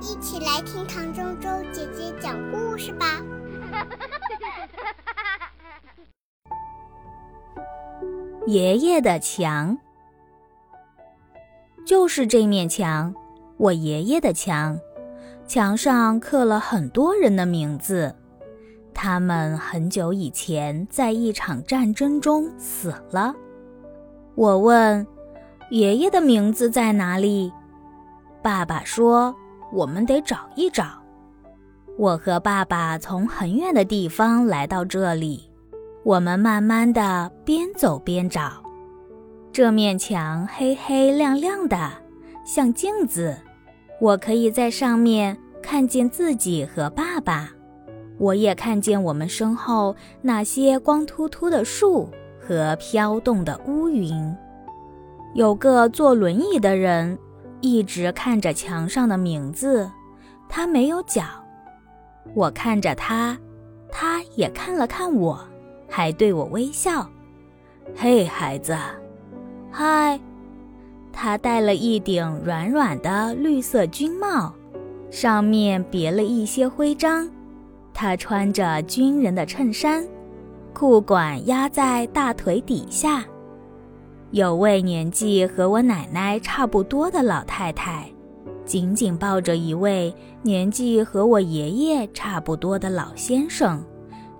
一起来听唐周周姐姐讲故事吧。爷爷的墙，就是这面墙，我爷爷的墙，墙上刻了很多人的名字，他们很久以前在一场战争中死了。我问：“爷爷的名字在哪里？”爸爸说：“我们得找一找。”我和爸爸从很远的地方来到这里，我们慢慢的边走边找。这面墙黑黑亮亮的，像镜子，我可以在上面看见自己和爸爸。我也看见我们身后那些光秃秃的树和飘动的乌云。有个坐轮椅的人。一直看着墙上的名字，他没有脚。我看着他，他也看了看我，还对我微笑。嘿，孩子，嗨！他戴了一顶软软的绿色军帽，上面别了一些徽章。他穿着军人的衬衫，裤管压在大腿底下。有位年纪和我奶奶差不多的老太太，紧紧抱着一位年纪和我爷爷差不多的老先生，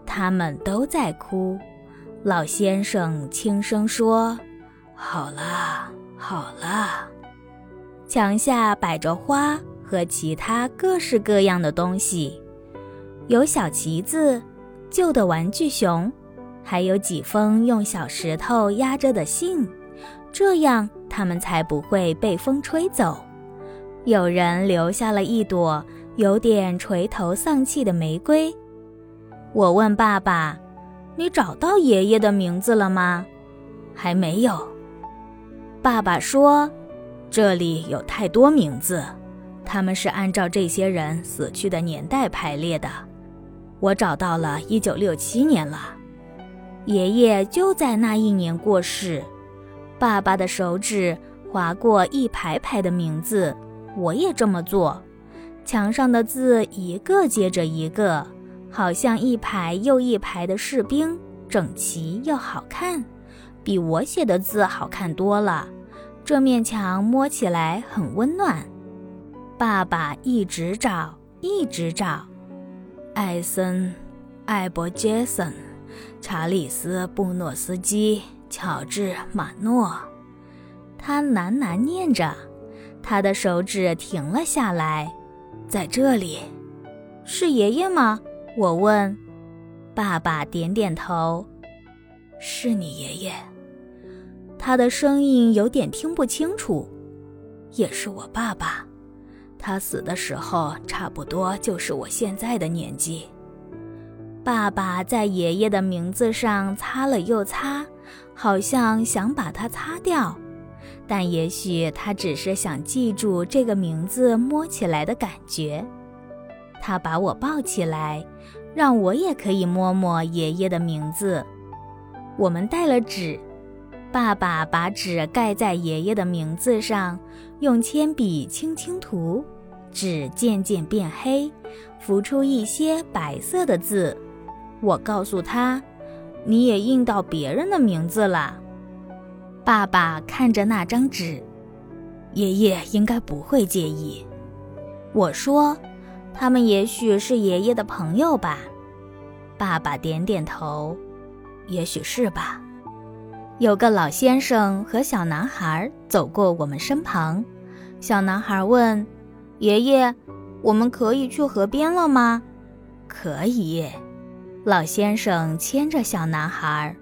他们都在哭。老先生轻声说：“好了，好了。”墙下摆着花和其他各式各样的东西，有小旗子、旧的玩具熊，还有几封用小石头压着的信。这样，他们才不会被风吹走。有人留下了一朵有点垂头丧气的玫瑰。我问爸爸：“你找到爷爷的名字了吗？”“还没有。”爸爸说：“这里有太多名字，他们是按照这些人死去的年代排列的。我找到了1967年了，爷爷就在那一年过世。”爸爸的手指划过一排排的名字，我也这么做。墙上的字一个接着一个，好像一排又一排的士兵，整齐又好看，比我写的字好看多了。这面墙摸起来很温暖。爸爸一直找，一直找。艾森、艾伯杰森、查理斯·布诺斯基。乔治·马诺，他喃喃念着，他的手指停了下来。在这里，是爷爷吗？我问。爸爸点点头。是你爷爷。他的声音有点听不清楚。也是我爸爸。他死的时候差不多就是我现在的年纪。爸爸在爷爷的名字上擦了又擦。好像想把它擦掉，但也许他只是想记住这个名字摸起来的感觉。他把我抱起来，让我也可以摸摸爷爷的名字。我们带了纸，爸爸把纸盖在爷爷的名字上，用铅笔轻轻涂，纸渐渐变黑，浮出一些白色的字。我告诉他。你也印到别人的名字了，爸爸看着那张纸，爷爷应该不会介意。我说，他们也许是爷爷的朋友吧。爸爸点点头，也许是吧。有个老先生和小男孩走过我们身旁，小男孩问：“爷爷，我们可以去河边了吗？”“可以。”老先生牵着小男孩，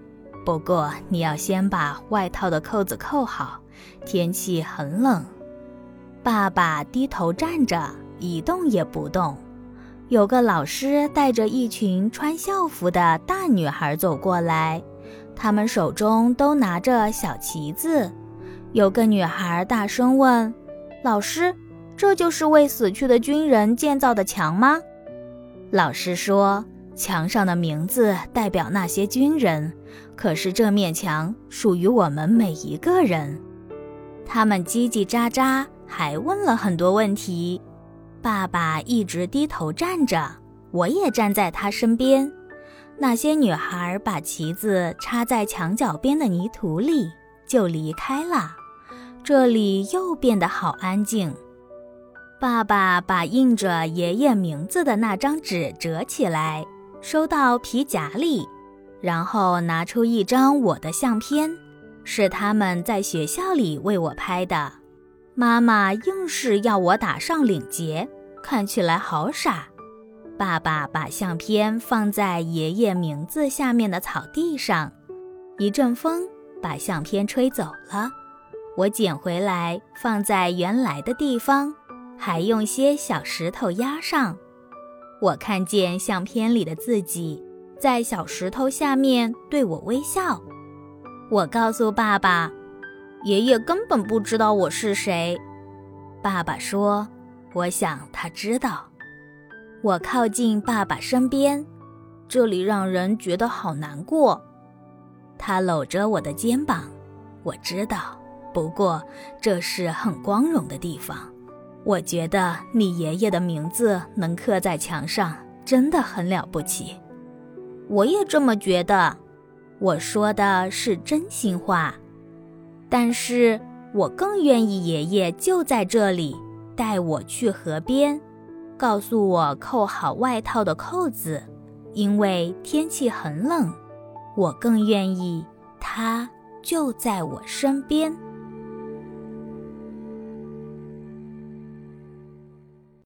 不过你要先把外套的扣子扣好，天气很冷。爸爸低头站着，一动也不动。有个老师带着一群穿校服的大女孩走过来，她们手中都拿着小旗子。有个女孩大声问：“老师，这就是为死去的军人建造的墙吗？”老师说。墙上的名字代表那些军人，可是这面墙属于我们每一个人。他们叽叽喳喳，还问了很多问题。爸爸一直低头站着，我也站在他身边。那些女孩把旗子插在墙角边的泥土里，就离开了。这里又变得好安静。爸爸把印着爷爷名字的那张纸折起来，收到皮夹里，然后拿出一张我的相片，是他们在学校里为我拍的。妈妈硬是要我打上领结，看起来好傻。爸爸把相片放在爷爷名字下面的草地上，一阵风把相片吹走了。我捡回来放在原来的地方，还用些小石头压上。我看见相片里的自己在小石头下面对我微笑。我告诉爸爸，爷爷根本不知道我是谁。爸爸说：“我想他知道。”我靠近爸爸身边，这里让人觉得好难过。他搂着我的肩膀，我知道，不过这是很光荣的地方。我觉得你爷爷的名字能刻在墙上，真的很了不起。我也这么觉得，我说的是真心话。但是我更愿意爷爷就在这里，带我去河边。告诉我扣好外套的扣子，因为天气很冷。我更愿意他就在我身边。